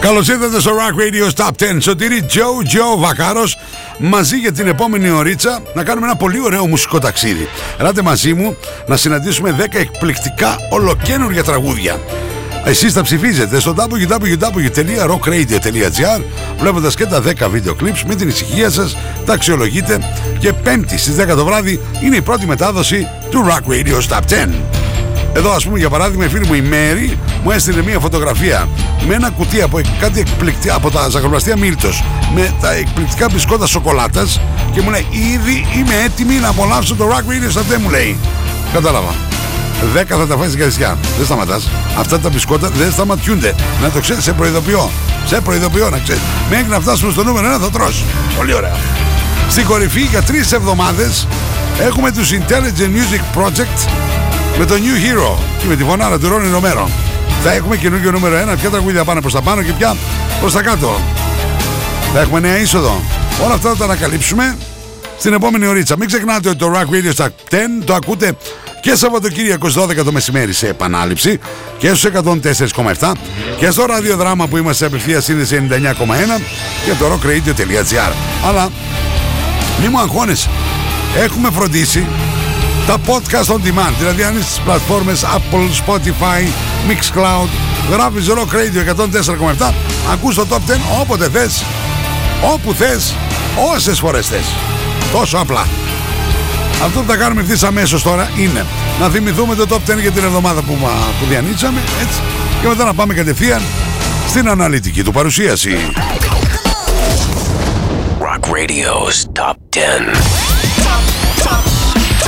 Καλώς ήρθατε στο Rock Radio Top 10. Σωτήρι Τζο Τζο Βακάρος μαζί για την επόμενη ωρίτσα να κάνουμε ένα πολύ ωραίο μουσικό ταξίδι. Ελάτε μαζί μου να συναντήσουμε 10 εκπληκτικά ολοκένουργια τραγούδια. Εσείς τα ψηφίζετε στο www.rockradio.gr βλέποντας και τα 10 βίντεο clips με την ησυχία σας, τα αξιολογείτε και πέμπτη στις 10 το βράδυ είναι η πρώτη μετάδοση του Rock Radio Top 10. Εδώ ας πούμε για παράδειγμα η φίλη μου η Μέρη μου έστειλε μια φωτογραφία με ένα κουτί από κάτι εκπληκτικά από τα ζαχαροπλαστεία Μίλτος με τα εκπληκτικά μπισκότα σοκολάτας και μου λέει ήδη είμαι έτοιμη να απολαύσω το Rock Radio Top 10 μου λέει. Κατάλαβα. 10 θα τα φάει στην καρδιά. Δεν σταματάς. Αυτά τα μπισκότα δεν σταματιούνται. Να το ξέρεις, σε προειδοποιώ. Σε προειδοποιώ να ξέρεις. Μέχρι να φτάσουμε στο νούμερο 1 θα τρώσει. Πολύ ωραία. Στην κορυφή για τρεις εβδομάδες έχουμε τους Intelligent Music Project με το New Hero και με τη φωνάρα του Ρόνι Ρομέρο. Θα έχουμε καινούργιο νούμερο 1. Ποια τραγούδια πάνε προς τα πάνω και ποια προς τα κάτω. Θα έχουμε νέα είσοδο. Όλα αυτά θα τα ανακαλύψουμε στην επόμενη ωρίτσα. Μην ξεχνάτε ότι το Rock Radio στα 10 το ακούτε και Σαββατοκύριακος 12 το μεσημέρι σε επανάληψη και στους 104,7 και στο ραδιοδράμα που είμαστε σε απευθεία σύνδεση 99,1 και το rockradio.gr Αλλά μη μου αγχώνεσαι. Έχουμε φροντίσει τα podcast on demand, δηλαδή αν είσαι στις πλατφόρμες Apple, Spotify, Mixcloud, γράφεις Rock Radio 104,7, ακούς το Top 10 όποτε θες, όπου θες, όσες φορές θες. Τόσο απλά. Αυτό που θα κάνουμε ευθύς αμέσως τώρα είναι να θυμηθούμε το top 10 για την εβδομάδα που, που διανύσαμε έτσι, και μετά να πάμε κατευθείαν στην αναλυτική του παρουσίαση. Rock Radio's Top 10.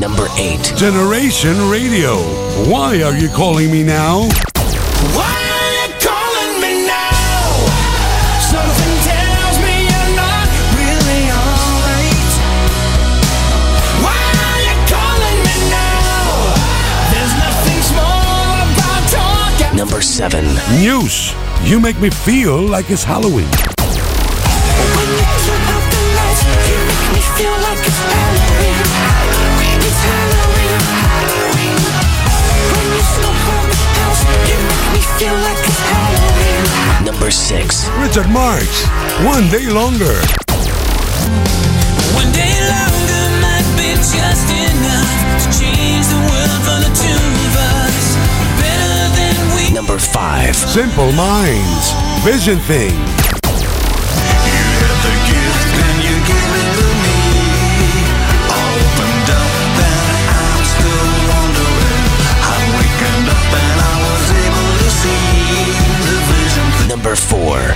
Number 8. Generation Radio, Why Are You Calling Me Now? Why are you calling me now? Something tells me you're not really alright. Why are you calling me now? There's nothing small about talking. Number 7. News, You Make Me Feel Like It's Halloween. Number 6. Richard Marx, One Day Longer. One day longer might be just enough to change the world for the two of us. Better than we Number 5. Simple Minds, Vision Thing.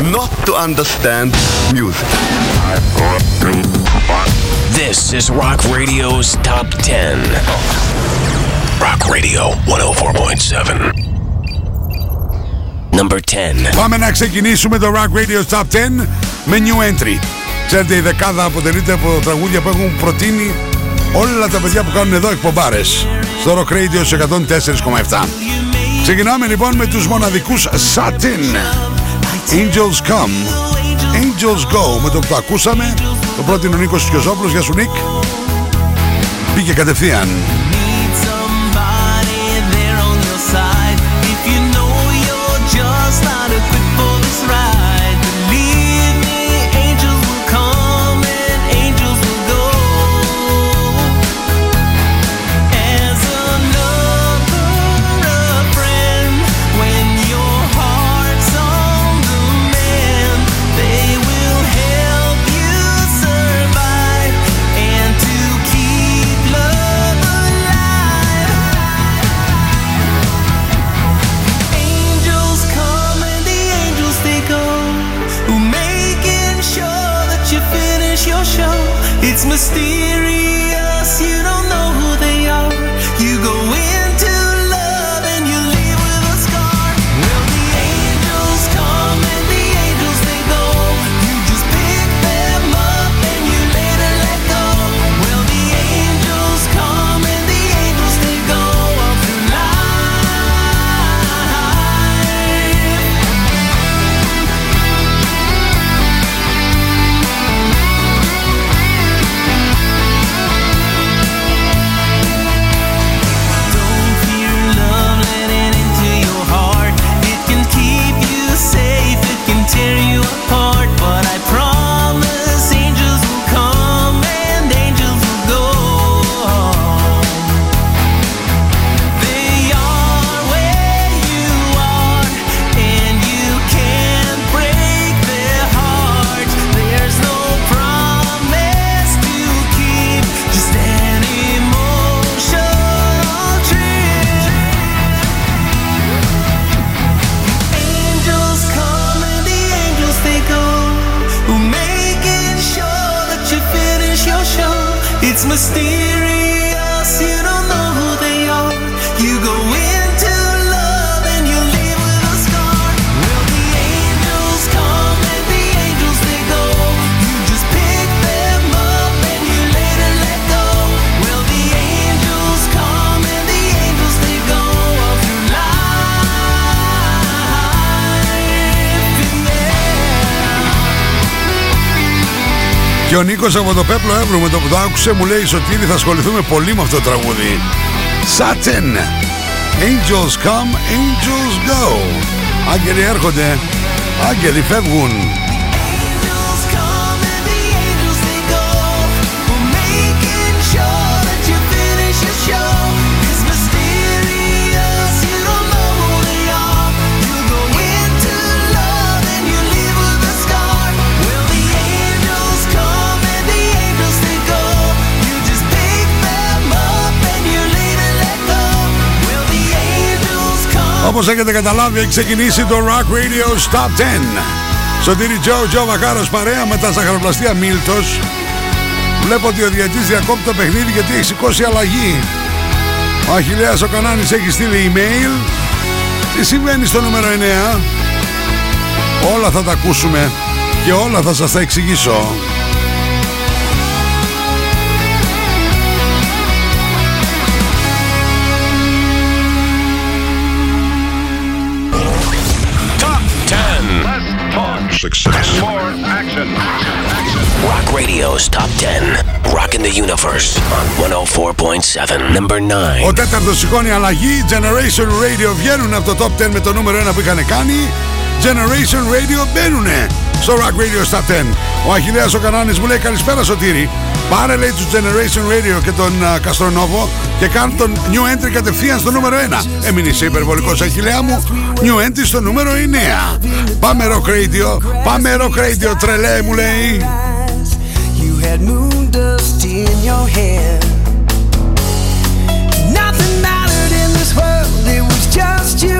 Not to understand music. This is Rock Radio's Top 10. Rock Radio 104.7. Number 10. Πάμε να ξεκινήσουμε το Rock Radio Top 10 με new entry. Ξέρετε, η δεκάδα αποτελείται από τραγούδια που έχουν προτείνει όλα τα παιδιά που κάνουν εδώ εκπομπάρες στο Rock Radio σε 104,7. Ξεκινάμε λοιπόν με τους μοναδικούς Satin. Angels Come, Angels Go. Με το που το ακούσαμε, το πρώτο είναι ο Νίκος Σκιοζόπουλος. Γεια σου Νίκ. Πήγε κατευθείαν. Life. Και ο Νίκος από το Πέπλο Εύρου με το που το άκουσε μου λέει Σωτήρη θα ασχοληθούμε πολύ με αυτό το τραγούδι. Satin. Angels come, angels go. Άγγελοι έρχονται, άγγελοι φεύγουν. Όπως έχετε καταλάβει έχει ξεκινήσει το Rock Radio Stop 10 Σωτήρι Τζο, Τζο Βακάρος παρέα με τα ζαχαροπλαστεία Μίλτος. Βλέπω ότι ο διαιτής διακόπτει το παιχνίδι γιατί έχει σηκώσει αλλαγή. Ο Αχιλέας ο Κανάνης έχει στείλει email. Τι συμβαίνει στο νούμερο 9 Όλα θα τα ακούσουμε και όλα θα σας τα εξηγήσω Radio's Top 10. Rocking the Universe on 104.7. Number 9. Ο τέταρτος σηκώνει αλλαγή. Generation Radio βγαίνουν από το top 10 με το νούμερο 1 που είχαν κάνει. Generation Radio μπαίνουνε στο Rock Radio Top 10. Ο Αχιλέας ο Κανάνης μου λέει καλησπέρα Σωτήρη. Πάρε λέει τους Generation Radio και τον uh, Καστρονόβο και κάνουν τον New Entry κατευθείαν στο νούμερο 1. Έμεινε είσαι υπερβολικός Αχιλέα μου. New Entry στο νούμερο 9. Πάμε Rock Radio. Πάμε Rock Radio τρελέ μου λέει. Had moon dust in your hair. Nothing mattered in this world, it was just you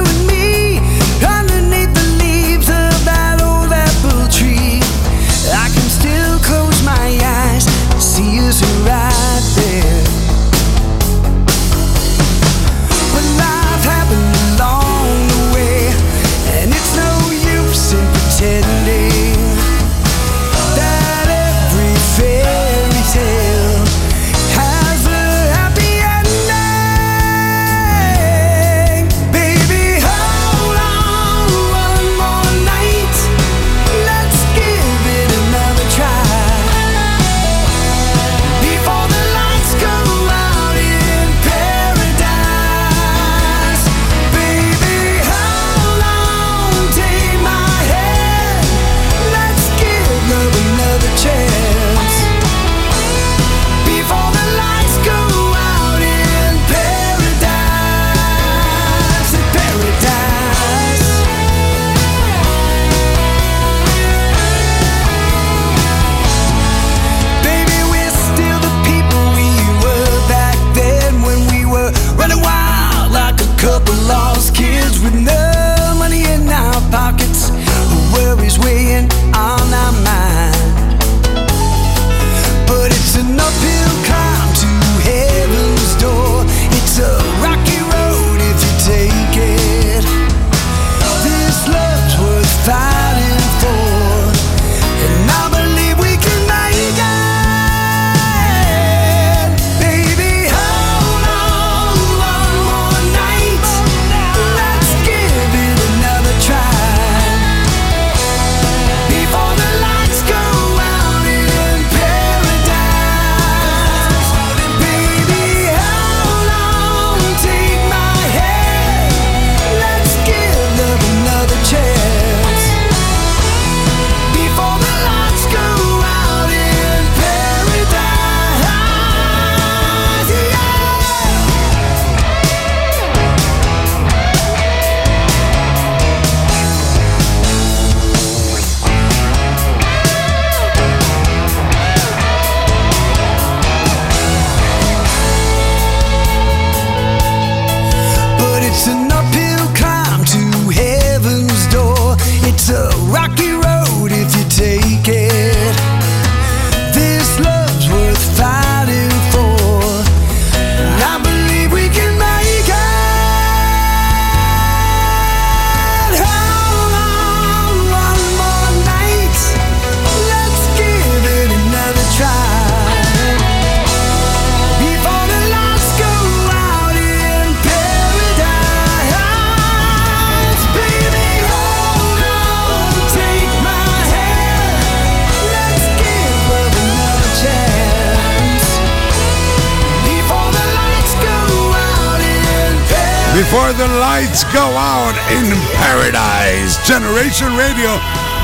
in paradise. Generation Radio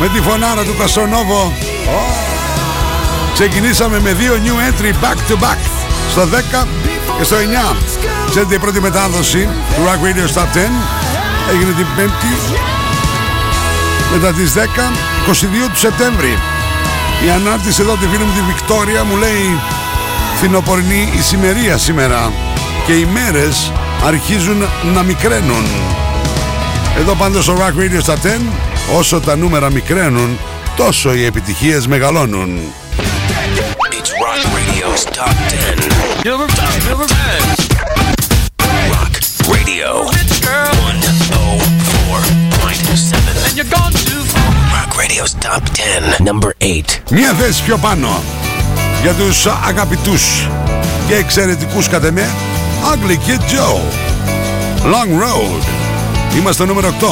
με τη φωνάρα του Καστρονόβο. Ξεκινήσαμε με δύο new entry back to back. Στο 10 και στο 9. Ξέρετε η πρώτη μετάδοση του Rock Radio Top 10 έγινε την 5η μετά τις 10, 22 του Σεπτέμβρη. Η ανάρτηση εδώ τη φίλη μου τη Βικτόρια μου λέει φθινοπορεινή ησημερία σήμερα και οι μέρες αρχίζουν να μικραίνουν. Εδώ πάντως στο Rock Radio στα 10 όσο τα νούμερα μικραίνουν τόσο οι επιτυχίες μεγαλώνουν. It's Rock Radio's Top 10. Number 10. Rock Radio 104.7. Rock Radio's Top 10. Number 8. Μία θέση πιο πάνω για τους αγαπητούς και εξαιρετικούς κατ' εμέ Ugly Kid Joe Long Road Είμαστε στο νούμερο 8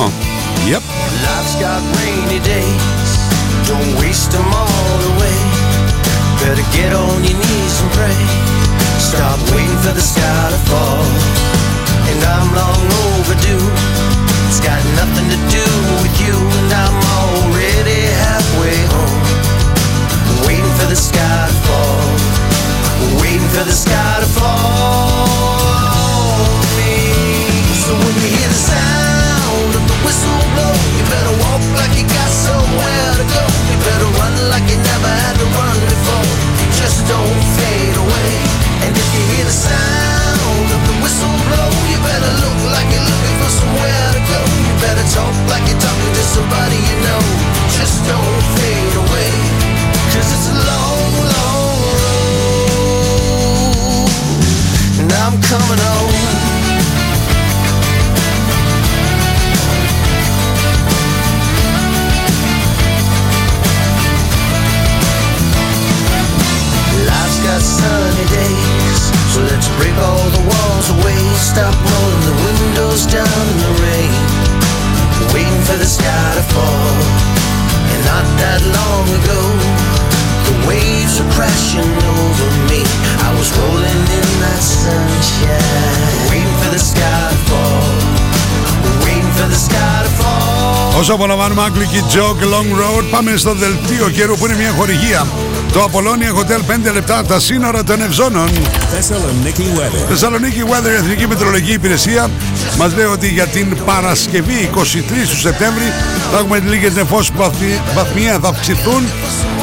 Yep Life's got rainy days, don't waste them all away. better get on your knees and pray. Stop waiting for the sky to fall. And I'm long overdue. It's got nothing to do with you, and I'm already halfway home. Waiting for the sky to fall. Waiting for the sky to fall on me. So when you hear the sound of the whistle blow, you better walk like you got somewhere to go. You better run like you never had to run before. Just don't fade away. And if you hear the sound of the whistle blow, you better look like you're looking for somewhere to go. You better talk like you're talking to somebody you know. Just don't fade away. Cause it's a long, long road. And I'm coming home. break all the walls away. Stop rolling the windows down in the rain, waiting for the sky to fall. And not that long ago, the waves were crashing over me. I was rolling in that sunshine, waiting for the sky to fall, waiting for the sky to fall. Όσο απολαμβάνουμε Αγγλική Joke Long Road, πάμε στο δελτίο καιρού που είναι μια χορηγία. Το Apollonia Hotel 5 λεπτά από τα σύνορα των Ευζώνων. Thessaloniki weather. Θεσσαλονίκη Weather, η Εθνική Μετρολογική Υπηρεσία, μας λέει ότι για την Παρασκευή 23 του Σεπτέμβρη θα έχουμε λίγες νεφώσεις που βαθμι- βαθμία θα αυξηθούν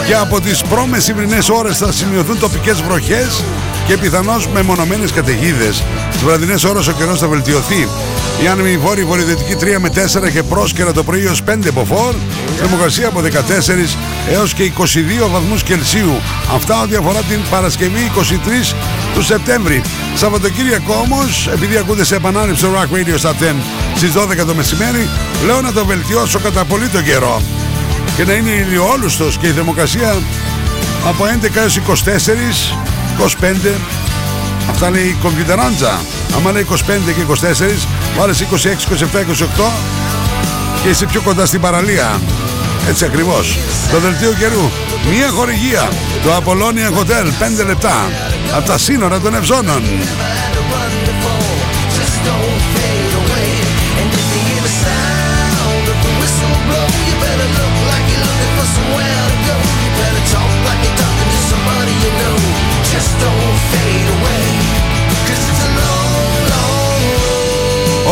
και από τις πρόμεσημβρινέ ώρες θα σημειωθούν τοπικές βροχές και πιθανώς μεμονωμένε καταιγίδες. Στι βραδινές ώρες ο καιρός θα βελτιωθεί. Η άνεμη βόρεια βορειοδυτική 3 με 4 και πρόσκαιρα το πρωί ως 5 μποφόρ. Θερμοκρασία από 14 έως και 22 βαθμούς Κελσίου. Αυτά ό,τι αφορά την Παρασκευή 23 του Σεπτέμβρη. Σαββατοκύριακο όμως, επειδή ακούτε σε επανάληψη το Rock Radio στα 10 στις 12 το μεσημέρι, λέω να το βελτιώσω κατά πολύ το καιρό. Και να είναι ηλιόλουστος και η θερμοκρασία από 11 έως 24, 25, Αυτά λέει η κομπιουτεράντζα. Άμα λέει 25 και 24, βάλες 26, 27, 28 και είσαι πιο κοντά στην παραλία. Έτσι ακριβώς. Το δελτίο καιρού. Μία χορηγία. Το Apollonia Hotel 5 λεπτά. Από τα σύνορα των Ευζώνων.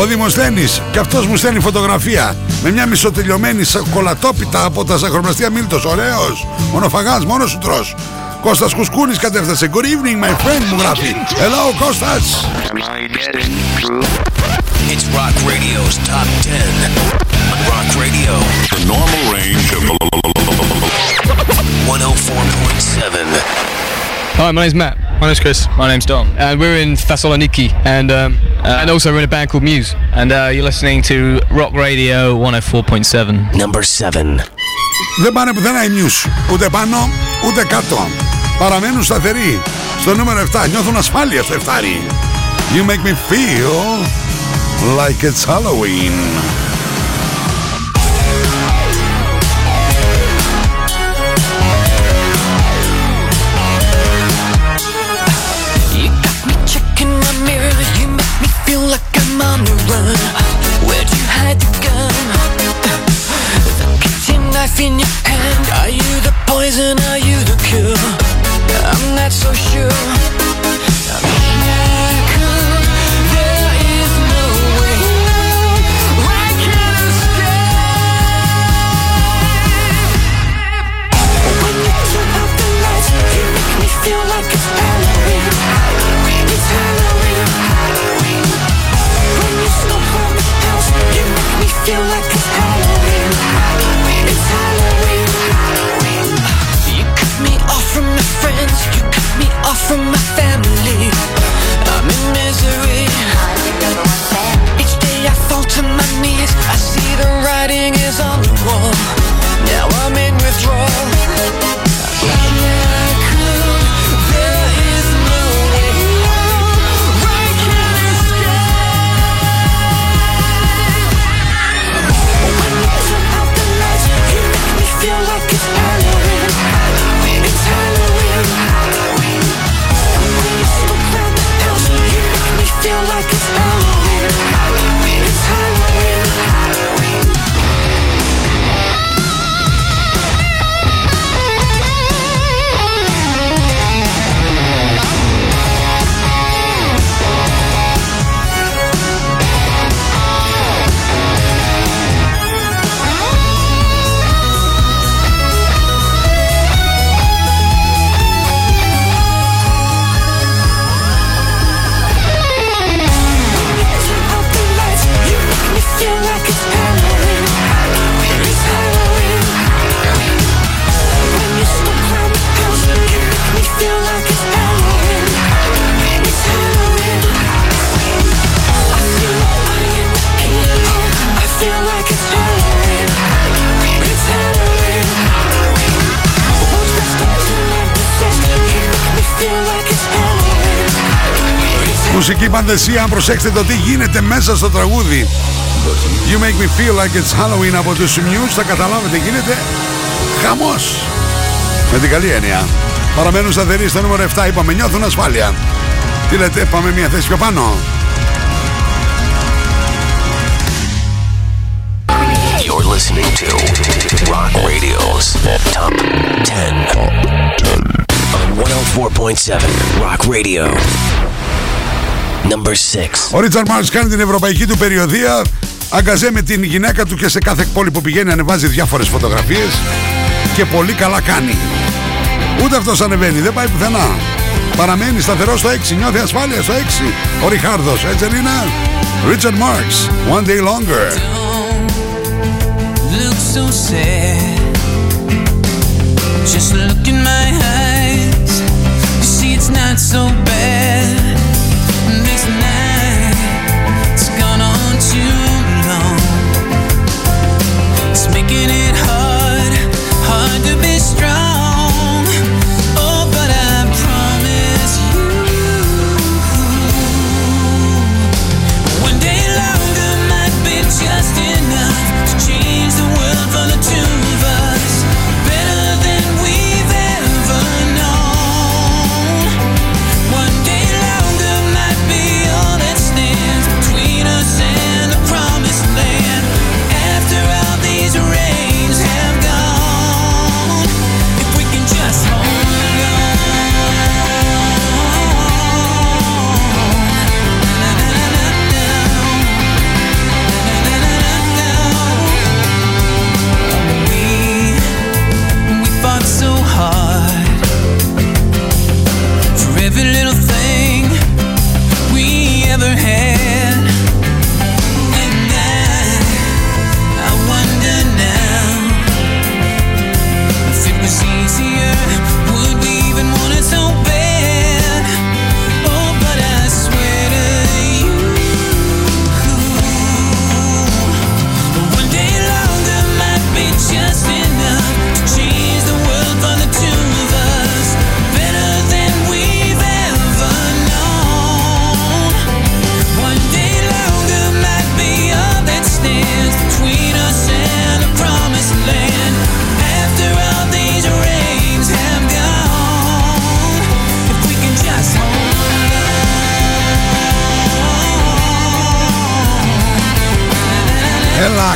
Ο Δημοσθένης και αυτός μου στέλνει φωτογραφία με μια μισοτελειωμένη σακολατόπιτα από τα σαχροπλαστεία Μίλτος. Ωραίος. Μονοφαγάς, μόνος σου τρως. Κώστας Κουσκούνης κατέφτασε. Good evening my friend μου γράφει. Hello Κώστας. It's Rock Radio's Top 10 on Rock Radio. The normal range of 104.7. Hi, my name's Matt. My name's Chris. My name's Dom. And we're in Thessaloniki, and um, and also we're in a band called Muse. And uh, you're listening to Rock Radio 104.7. Number 7. Δεν πάνε πουθενά οι News. Ούτε πάνω, ούτε κάτω. Παραμένουν σταθεροί. Στο νούμερο 7. Νιώθουν ασφάλεια στο 7. You make me feel like it's Halloween. So sure. Πανδεσία, αν προσέξετε το τι γίνεται μέσα στο τραγούδι. You make me feel like it's Halloween από τους Muse, θα καταλάβετε, γίνεται χαμός. Με την καλή έννοια. Παραμένουν σταθεροί στο νούμερο 7, είπαμε, νιώθουν ασφάλεια. Τι λέτε, πάμε μια θέση πιο πάνω. You're listening to Rock Radio's Top 10 on 104.7 Rock Radio. Number 6. Ο Ρίτσαρ Μάρς κάνει την ευρωπαϊκή του περιοδία. Αγκαζέ με την γυναίκα του και σε κάθε πόλη που πηγαίνει ανεβάζει διάφορες φωτογραφίες και πολύ καλά κάνει. Ούτε αυτός ανεβαίνει, δεν πάει πουθενά. Παραμένει σταθερό στο 6, νιώθει ασφάλεια στο 6. Ο Ριχάρδος, έτσι δεν είναι; Richard Marks, One Day Longer. look so sad. Just look in my eyes. You see, it's not so bad.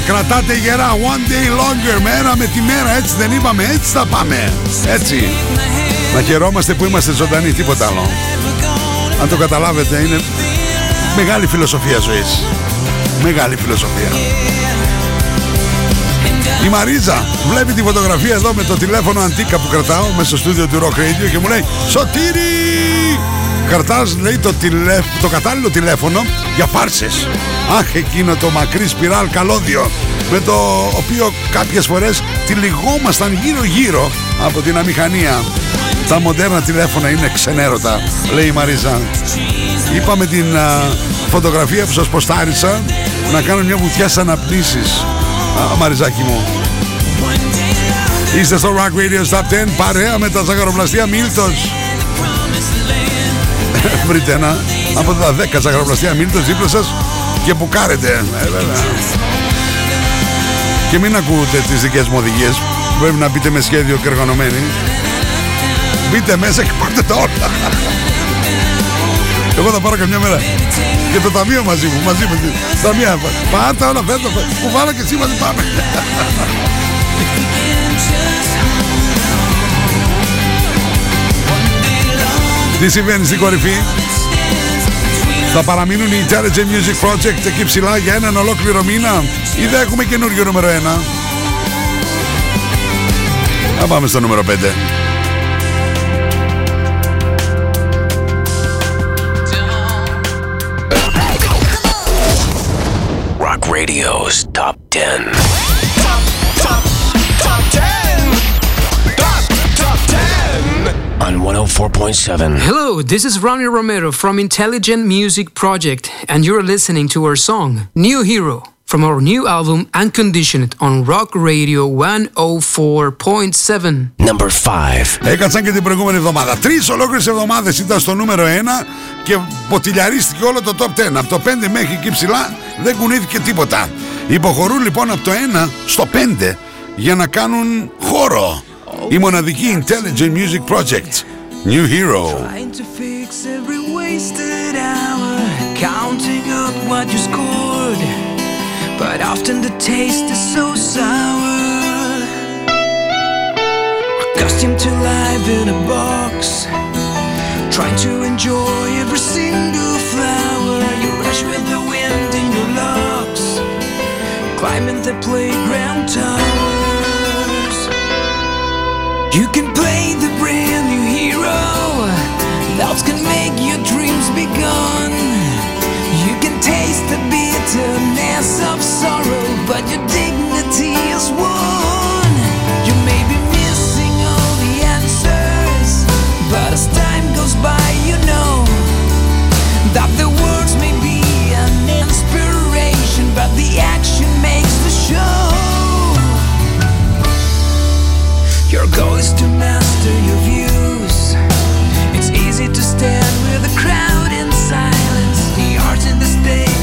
Κρατάτε γερά. One day longer. Μέρα με τη μέρα. Έτσι δεν είπαμε. Έτσι θα πάμε. Έτσι. Να χαιρόμαστε που είμαστε ζωντανοί. Τίποτα άλλο. Αν το καταλάβετε, είναι μεγάλη φιλοσοφία ζωής. Μεγάλη φιλοσοφία. Η Μαρίζα βλέπει τη φωτογραφία εδώ με το τηλέφωνο αντίκα που κρατάω μέσα στο στούντιο του Rock Radio και μου λέει Σωτήρι! Καρτάς λέει το, τηλε... το κατάλληλο τηλέφωνο για φάρσες. Αχ εκείνο το μακρύ σπιράλ καλώδιο με το οποίο κάποιες φορές τυλιγόμασταν γύρω γύρω από την αμηχανία. Τα μοντέρνα τηλέφωνα είναι ξενέρωτα, λέει η Μαρίζα. Είπα με την α, φωτογραφία που σας ποστάρισα να κάνω μια βουτιά στις αναπνήσεις. Α, Μαριζάκι μου. Είστε στο Rock Radio Stop 10 παρέα με τα ζαχαροπλαστεία Μίλτος. Βρείτε ένα από τα 10 ζαχαροπλαστεία Μίλτος δίπλα σας και μπουκάρετε. Ε, βέβαια. Και μην ακούτε τις δικές μου οδηγίες. Πρέπει να μπείτε με σχέδιο και οργανωμένοι. Μπείτε μέσα και πάρτε τα όλα. Εγώ θα πάρω καμιά μέρα και το ταμείο μαζί μου, μαζί με την ταμεία. Πάρτε όλα φέτο, που βάλω και εσύ μαζί πάμε. Τι συμβαίνει στην κορυφή; Θα παραμείνουν οι Challenge Music Project εκεί ψηλά για έναν ολόκληρο μήνα Ή δεν έχουμε καινούργιο νούμερο 1 Θα πάμε στο νούμερο 5 Rock Radio's Top 10. On 104.7. Hello, this is Ronnie Romero from Intelligent Music Project, and you're listening to our song, New Hero, from our new album Unconditioned on Rock Radio 104.7. Number 5. Έκατσαν και την προηγούμενη εβδομάδα. Τρεις ολόκληρες εβδομάδες ήταν στο νούμερο 1 και ποτηλιαρίστηκε όλο το top 10. Από το 5 μέχρι εκεί ψηλά δεν κουνήθηκε τίποτα. Υποχωρούν λοιπόν από το 1 στο 5 για να κάνουν χώρο. Η μοναδική Intelligent Music Project. New Hero. Trying to fix every wasted hour, counting up what you scored. But often the taste is so sour. Accustomed to life in a box, trying to enjoy every single flower. You rush with the wind in your locks, climbing the playground towers. you can play the brand new hero. Thoughts can make your dreams be gone. You can taste the bitterness of sorrow, but your dignity Goal is to master your views. It's easy to stand with the crowd in silence. The art in the state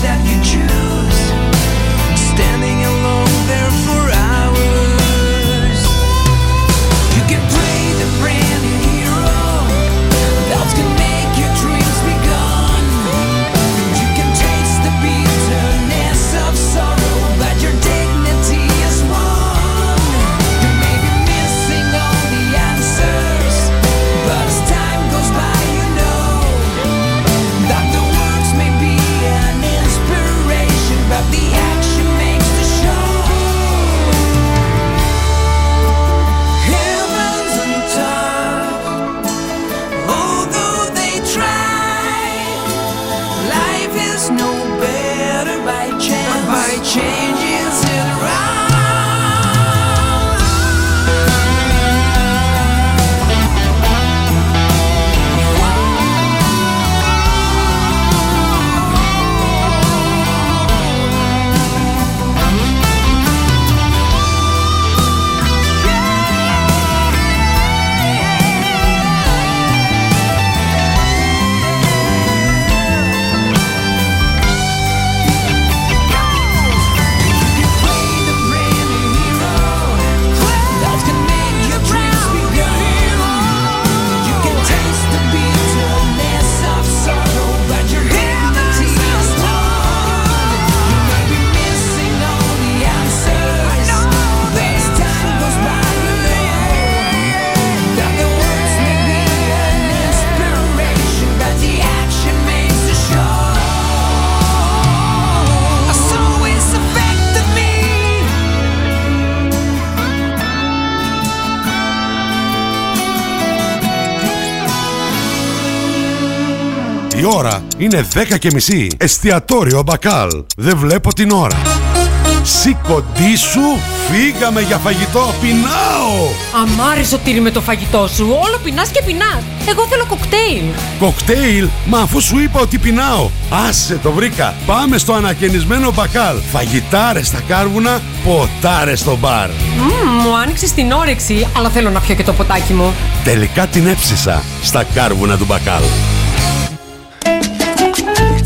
Η ώρα είναι 10 και μισή. Εστιατόριο Μπακάλ. Δεν βλέπω την ώρα. Σηκωτή σου, φύγαμε για φαγητό, πεινάω! Αμάρι σωτήρι με το φαγητό σου, όλο πεινάς και πεινάς. Εγώ θέλω κοκτέιλ. Κοκτέιλ, μα αφού σου είπα ότι πεινάω. Άσε το βρήκα. Πάμε στο ανακαινισμένο μπακάλ. Φαγητάρες στα κάρβουνα, ποτάρες στο μπαρ. Μμμ, μου άνοιξες την όρεξη, αλλά θέλω να πιω και το ποτάκι μου. Τελικά την έψησα στα κάρβουνα του μπακάλ.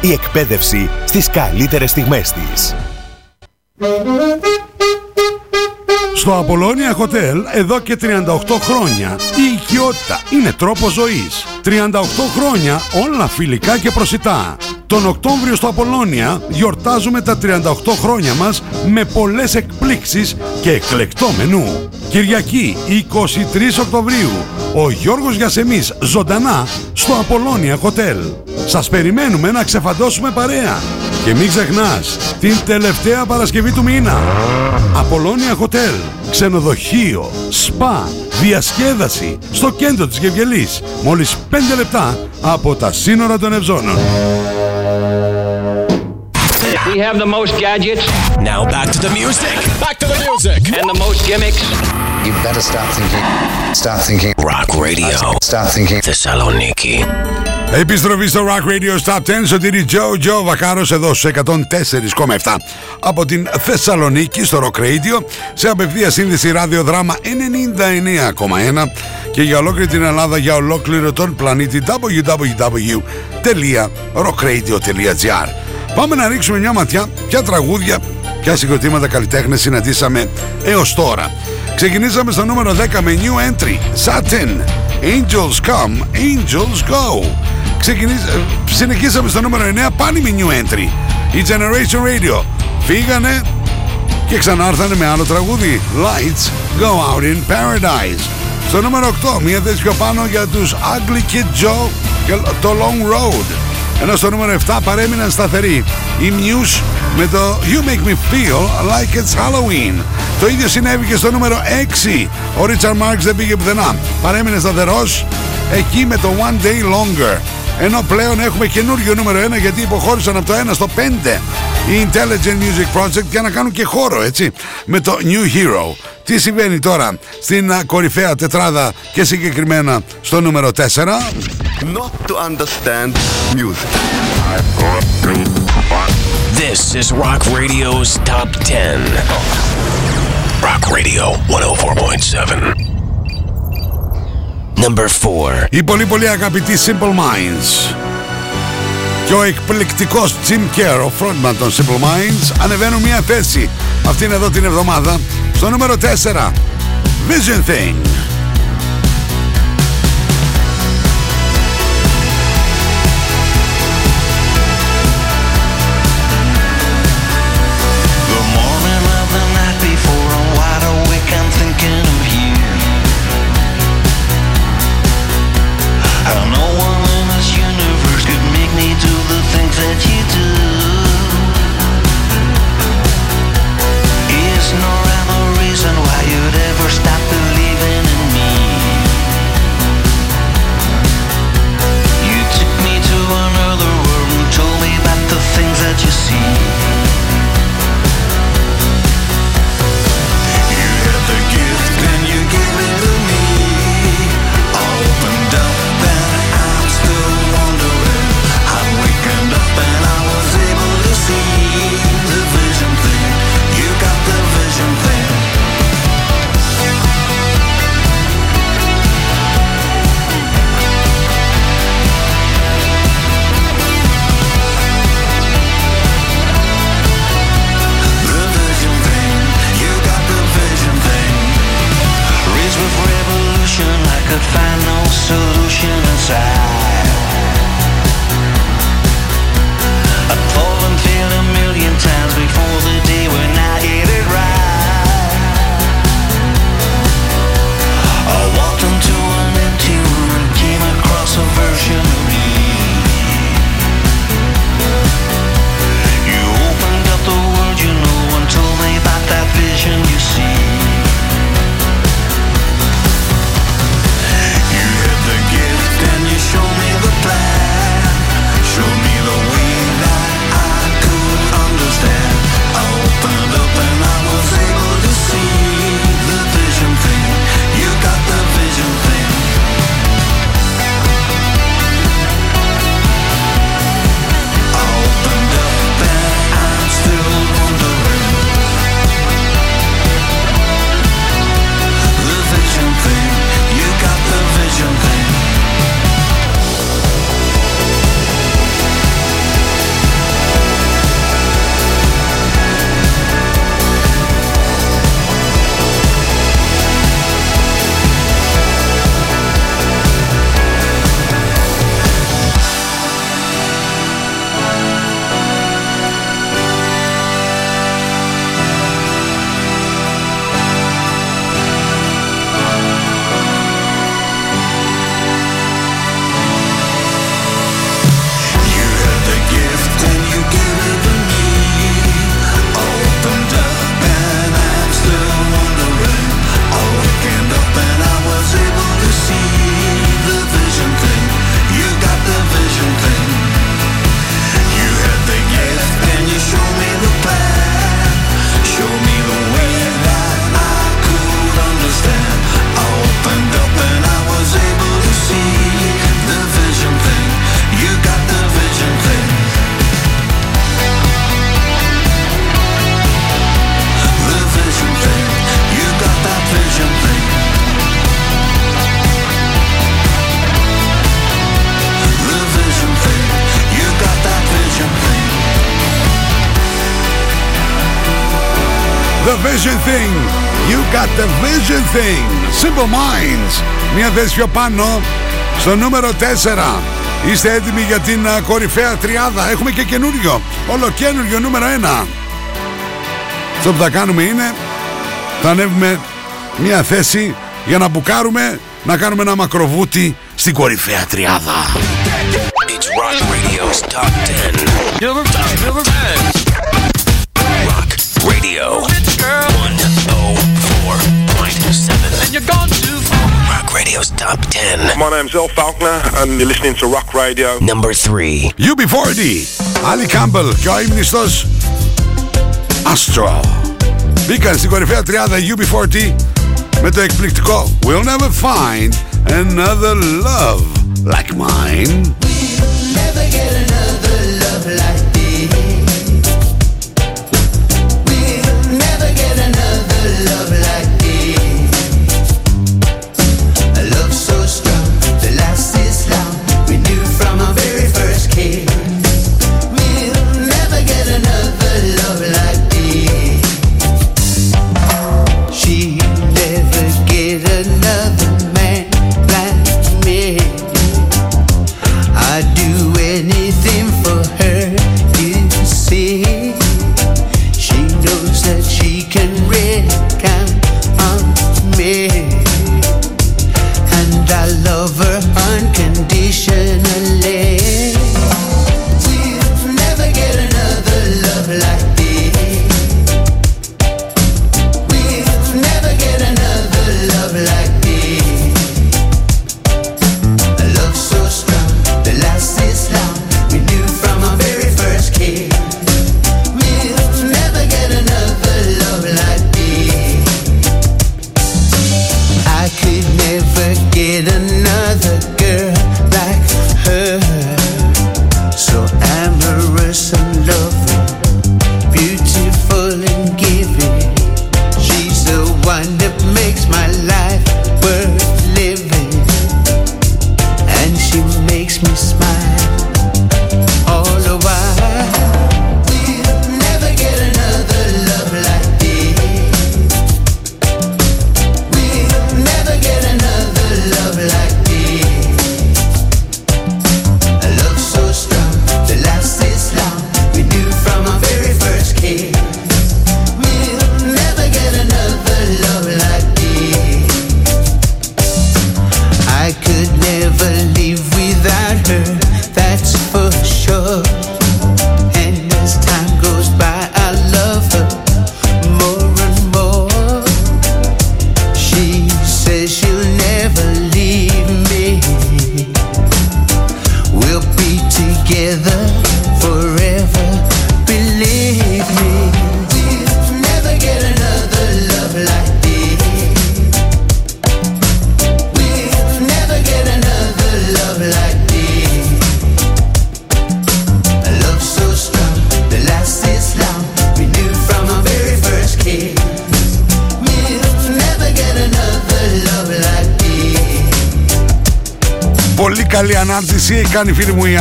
Η εκπαίδευση στις καλύτερες στιγμές της. Στο Απολώνια Hotel εδώ και 38 χρόνια η οικειότητα είναι τρόπος ζωής. 38 χρόνια όλα φιλικά και προσιτά. Τον Οκτώβριο στο Απολώνια γιορτάζουμε τα 38 χρόνια μας με πολλές εκπλήξεις και εκλεκτό μενού. Κυριακή 23 Οκτωβρίου ο Γιώργος Γιασεμής ζωντανά στο Απολώνια Hotel. Σας περιμένουμε να ξεφαντώσουμε παρέα. Και μην ξεχνάς, την τελευταία Παρασκευή του μήνα. Απολώνια Hotel, ξενοδοχείο, σπα, διασκέδαση στο κέντρο της Γευγελής. Μόλις 5 λεπτά από τα σύνορα των Ευζώνων. We have the most gadgets. Now back to the music. Back to the music. And the most gimmicks. You better start thinking. Start thinking. Rock Radio. Start thinking. Θεσσαλονίκη. Επιστροφή στο Rock Radio Stop 10 Σωτήρι Τζο Τζο Βακάρος εδώ στους 104,7 από την Θεσσαλονίκη στο Rock Radio σε απευθεία σύνδεση ραδιοδράμα 99,1 και για ολόκληρη την Ελλάδα για ολόκληρο τον πλανήτη www.rockradio.gr Πάμε να ρίξουμε μια ματιά ποια τραγούδια, ποια συγκροτήματα καλλιτέχνες συναντήσαμε έως τώρα. Ξεκινήσαμε στο νούμερο 10 με New Entry, Satin, Angels Come, Angels Go. Ξεκινήσ... ε, Συνεχίσαμε στο νούμερο 9, πάλι με New Entry, η Generation Radio. Φύγανε και ξανάρθανε με άλλο τραγούδι, Lights Go Out in Paradise. Στο νούμερο 8, μία θέση πιο πάνω για τους Ugly Kid Joe και το Long Road. Ενώ στο νούμερο 7 παρέμειναν σταθεροί οι Muse με το You Make Me Feel Like It's Halloween. Το ίδιο συνέβη και στο νούμερο 6. Ο Richard Marx δεν πήγε πουθενά. Παρέμεινε σταθερός εκεί με το One Day Longer. Ενώ πλέον έχουμε καινούριο νούμερο 1 γιατί υποχώρησαν από το 1 στο 5 η Intelligent Music Project για να κάνουν και χώρο έτσι με το New Hero. Τι συμβαίνει τώρα στην α, κορυφαία τετράδα και συγκεκριμένα στο νούμερο 4. Not to understand music. This is Rock Radio's Top 10. Rock Radio 104.7. Number 4. Η πολύ πολύ αγαπητή Simple Minds και ο εκπληκτικός Jim Kerr, ο frontman των Simple Minds, ανεβαίνουν μια θέση αυτήν εδώ την εβδομάδα στο νούμερο 4. Vision Thing. Asian Thing, Simple Minds. Μια θέση πιο πάνω, στο νούμερο 4. Είστε έτοιμοι για την κορυφαία τριάδα; Έχουμε και καινούριο, Όλο καινούριο νούμερο 1. Αυτό που θα κάνουμε είναι, θα ανέβουμε μια θέση για να μπουκάρουμε, να κάνουμε ένα μακροβούτι στην κορυφαία τριάδα. It's Rock Radio's Top 10. Number 10. Rock Radio. you're gone too far. Rock Radio's Top 10. My name's El Faulkner, and you're listening to Rock Radio. Number 3. UB40, Ali Campbell, Γαΐμνηστος, Astro. Μπήκαν στην κορυφαία τριάδα UB40 με το εκπληκτικό We'll never find another love like mine. We'll never get another love like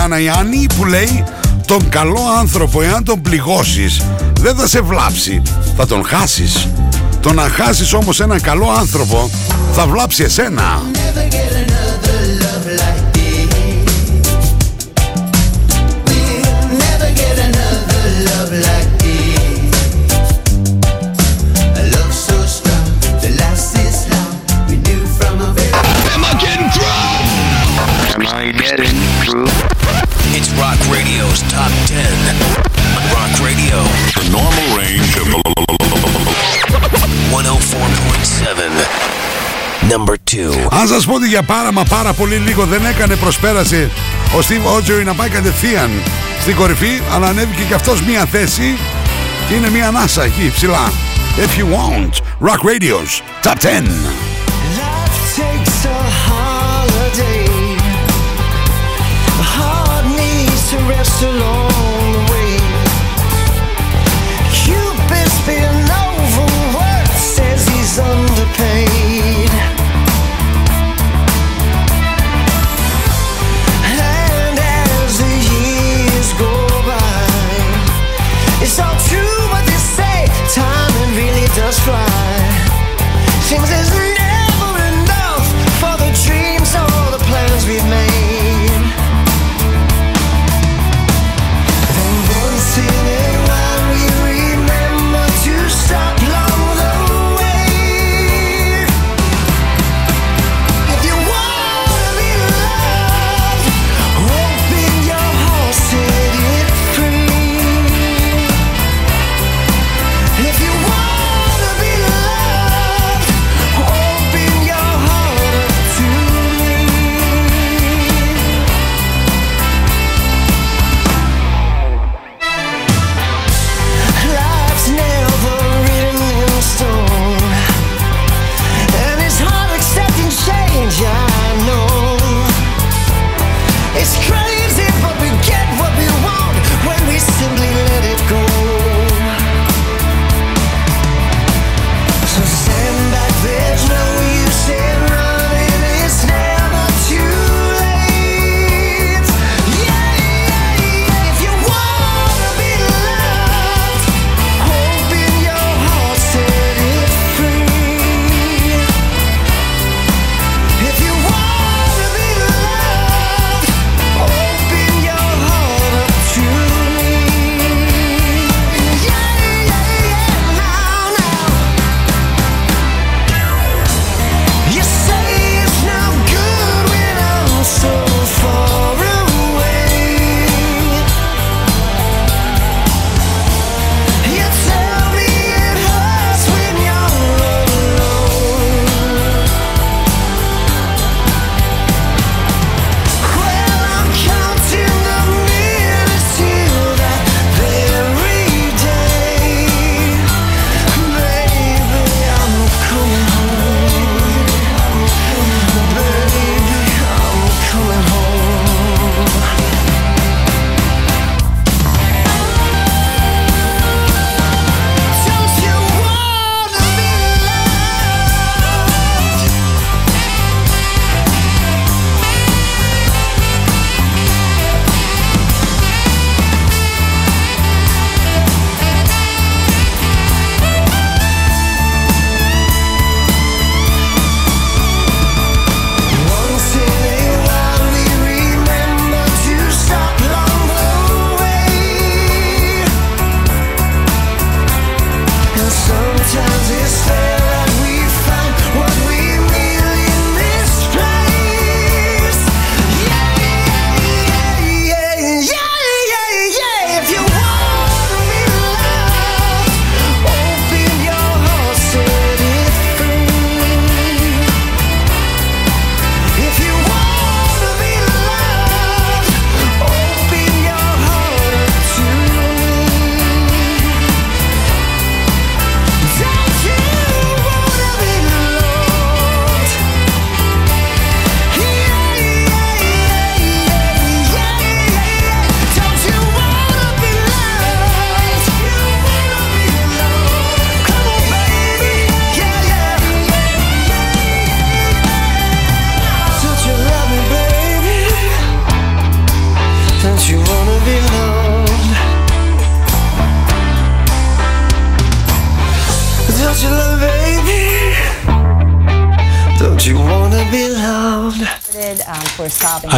Γιάννα Ιάννη που λέει «Τον καλό άνθρωπο εάν τον πληγώσεις δεν θα σε βλάψει, θα τον χάσεις. Το να χάσεις όμως έναν καλό άνθρωπο θα βλάψει εσένα». σα πω ότι για πάρα μα πάρα πολύ λίγο δεν έκανε προσπέραση ο Steve Ότζοϊ να πάει κατευθείαν στην κορυφή, αλλά ανέβηκε και αυτός μία θέση και είναι μία ανάσα εκεί ψηλά. If you want, Rock Radio's Top 10. alone Seems as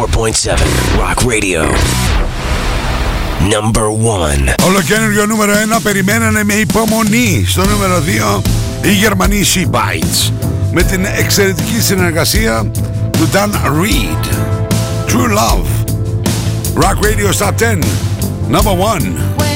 104.7 Rock Radio. Number one. Ολοκένουργιο νούμερο 1 περιμένανε με υπομονή. Στο νούμερο 2 η Γερμανή She Bites. Με την εξαιρετική συνεργασία του Dan Reed. True Love. Rock Radio Stop 10. Number 1.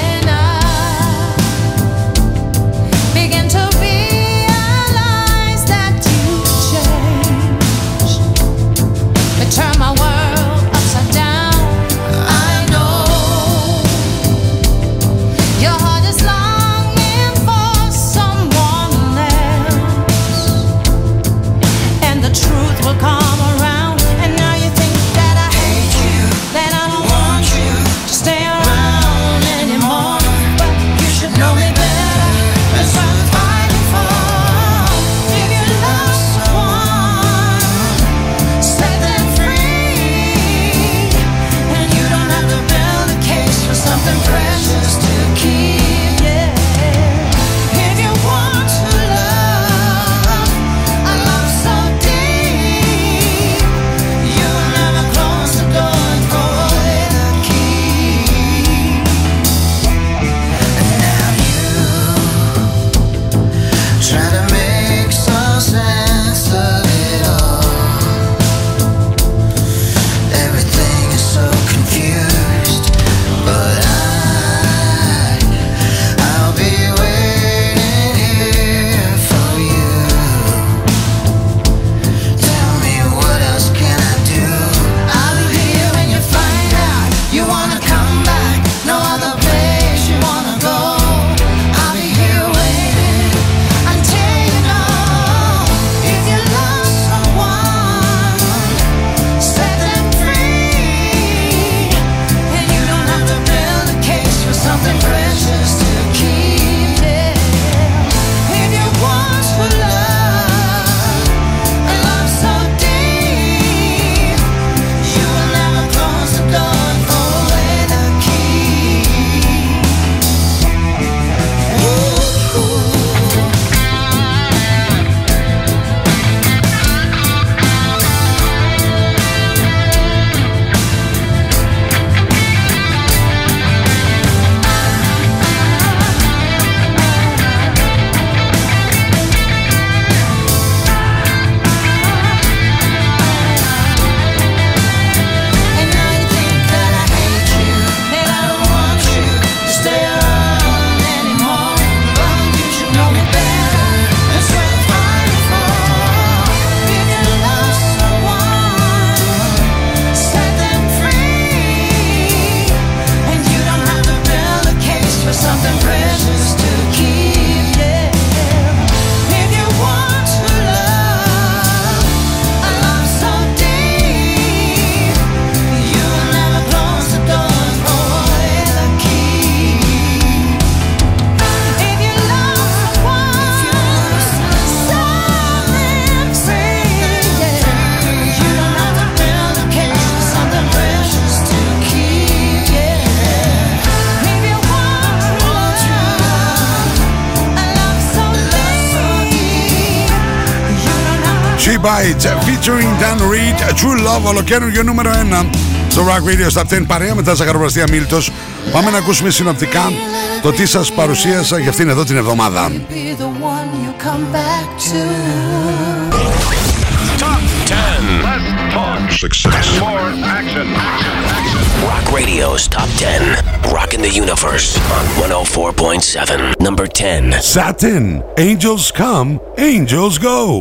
Bites featuring Dan Reed True Love ολοκαίριο νούμερο 1 στο Rock Radio Stop 10 παρέα με τα ζαχαροπλαστεία Μίλτος πάμε να ακούσουμε συνοπτικά το τι σας παρουσίασα για αυτήν εδώ την εβδομάδα be the one you come back to. Top 10. Less talk. Success. More action. Rock Radio's Top 10. Rocking the Universe on 104.7. Number 10. Satin Angels Come Angels Go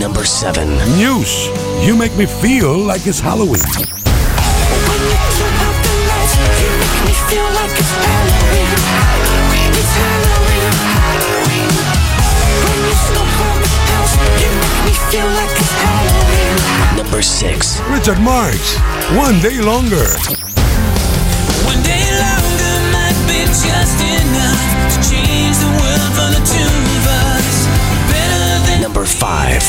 Number 7. News. You make me feel like it's Halloween. Number 6. Richard Marx. One day longer.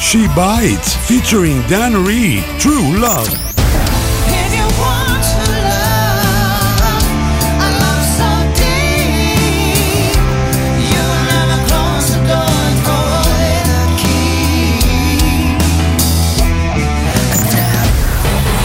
She Bites featuring Dan Reed True Love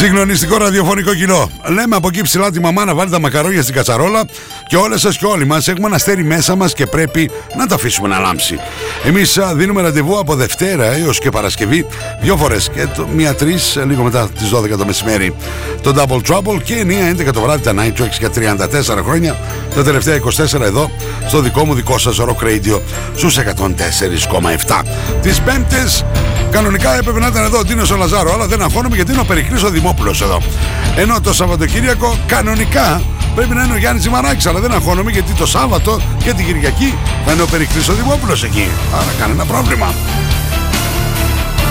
Συγκλονιστικό ραδιοφωνικό κοινό. Λέμε από εκεί ψηλά τη μαμά να βάλει τα μακαρόνια στην κατσαρόλα και όλες σας και όλοι μας έχουμε ένα αστέρι μέσα μας και πρέπει να τα αφήσουμε να λάμψει. Εμείς δίνουμε ραντεβού από Δευτέρα έως και Παρασκευή δύο φορές και το μία-τρει λίγο μετά τις 12 το μεσημέρι το Double Trouble και 9-11 το βράδυ τα Night Tracks για 34 χρόνια. Τα τελευταία 24 εδώ στο δικό μου δικό σας Rock Radio στους 104,7. Τις Πέμπτες κανονικά έπρεπε να ήταν εδώ ο Τίνος ο Λαζάρο, αλλά δεν αγχώνομαι γιατί είναι ο Περικλής ο Δημόπουλος εδώ. Ενώ το Σαββατοκύριακο κανονικά πρέπει να είναι ο Γιάννης Ζημαράκης, αλλά δεν αγχώνομαι γιατί το Σάββατο και την Κυριακή θα είναι ο Περικλής ο Δημόπουλος εκεί. Άρα κανένα πρόβλημα.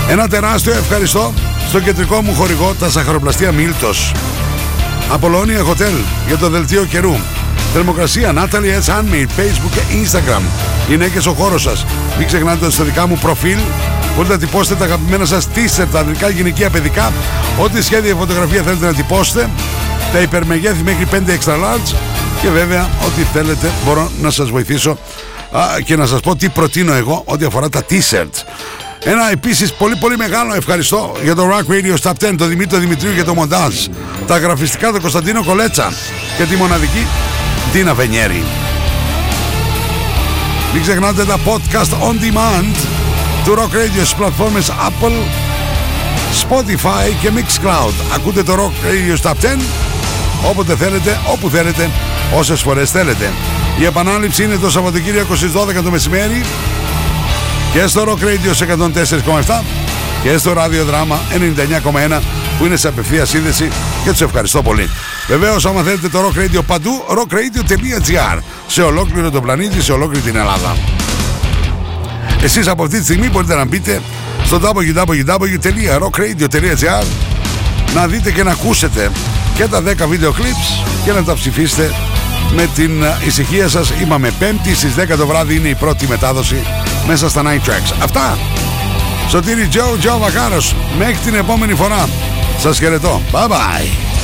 Ένα τεράστιο ευχαριστώ στο κεντρικό μου χορηγό, τα Σαχαροπλαστεία Μίλτος. Απολώνια Hotel για το δελτίο καιρού. Θερμοκρασία Natalie S. Handmade, Facebook και Instagram. Γυναίκες ο χώρος σας. Μην ξεχνάτε ότι στο δικά μου προφίλ Μπορείτε να τυπώσετε τα αγαπημένα σας t-shirt, τα ανδρικά, γυναικεία, παιδικά. Ό,τι σχέδια ή φωτογραφία θέλετε να τυπώσετε. Τα υπερμεγέθη μέχρι 5 extra large. Και βέβαια, ό,τι θέλετε, μπορώ να σας βοηθήσω α, και να σας πω τι προτείνω εγώ ό,τι αφορά τα t-shirts. Ένα επίσης πολύ πολύ μεγάλο ευχαριστώ για το Rock Radio Stop 10, το Δημήτρη Δημητρίου για το μοντάζ. Τα γραφιστικά του Κωνσταντίνο Κολέτσα και τη μοναδική Τίνα Βενιέρη. Μην ξεχνάτε τα podcast on demand του Rock Radio στις πλατφόρμες Apple, Spotify και Mixcloud. Ακούτε το Rock Radio Stop 10 όποτε θέλετε, όπου θέλετε, όσες φορές θέλετε. Η επανάληψη είναι το Σαββατοκύριακο στις 12 το μεσημέρι και στο Rock Radio σε 104,7 και στο Radio Drama 99,1 που είναι σε απευθεία σύνδεση και τους ευχαριστώ πολύ. Βεβαίως άμα θέλετε το Rock Radio παντού rockradio.gr σε ολόκληρο το πλανήτη, σε ολόκληρη την Ελλάδα. Εσείς από αυτή τη στιγμή μπορείτε να μπείτε στο www.rockradio.gr να δείτε και να ακούσετε και τα 10 βίντεο clips και να τα ψηφίσετε με την ε, ησυχία σας. Είπαμε πέμπτη στις 10 το βράδυ είναι η πρώτη μετάδοση μέσα στα Night Tracks. Αυτά! Σωτήρι Τζο, Τζο Βακάρος. Μέχρι την επόμενη φορά. Σας χαιρετώ. Bye bye.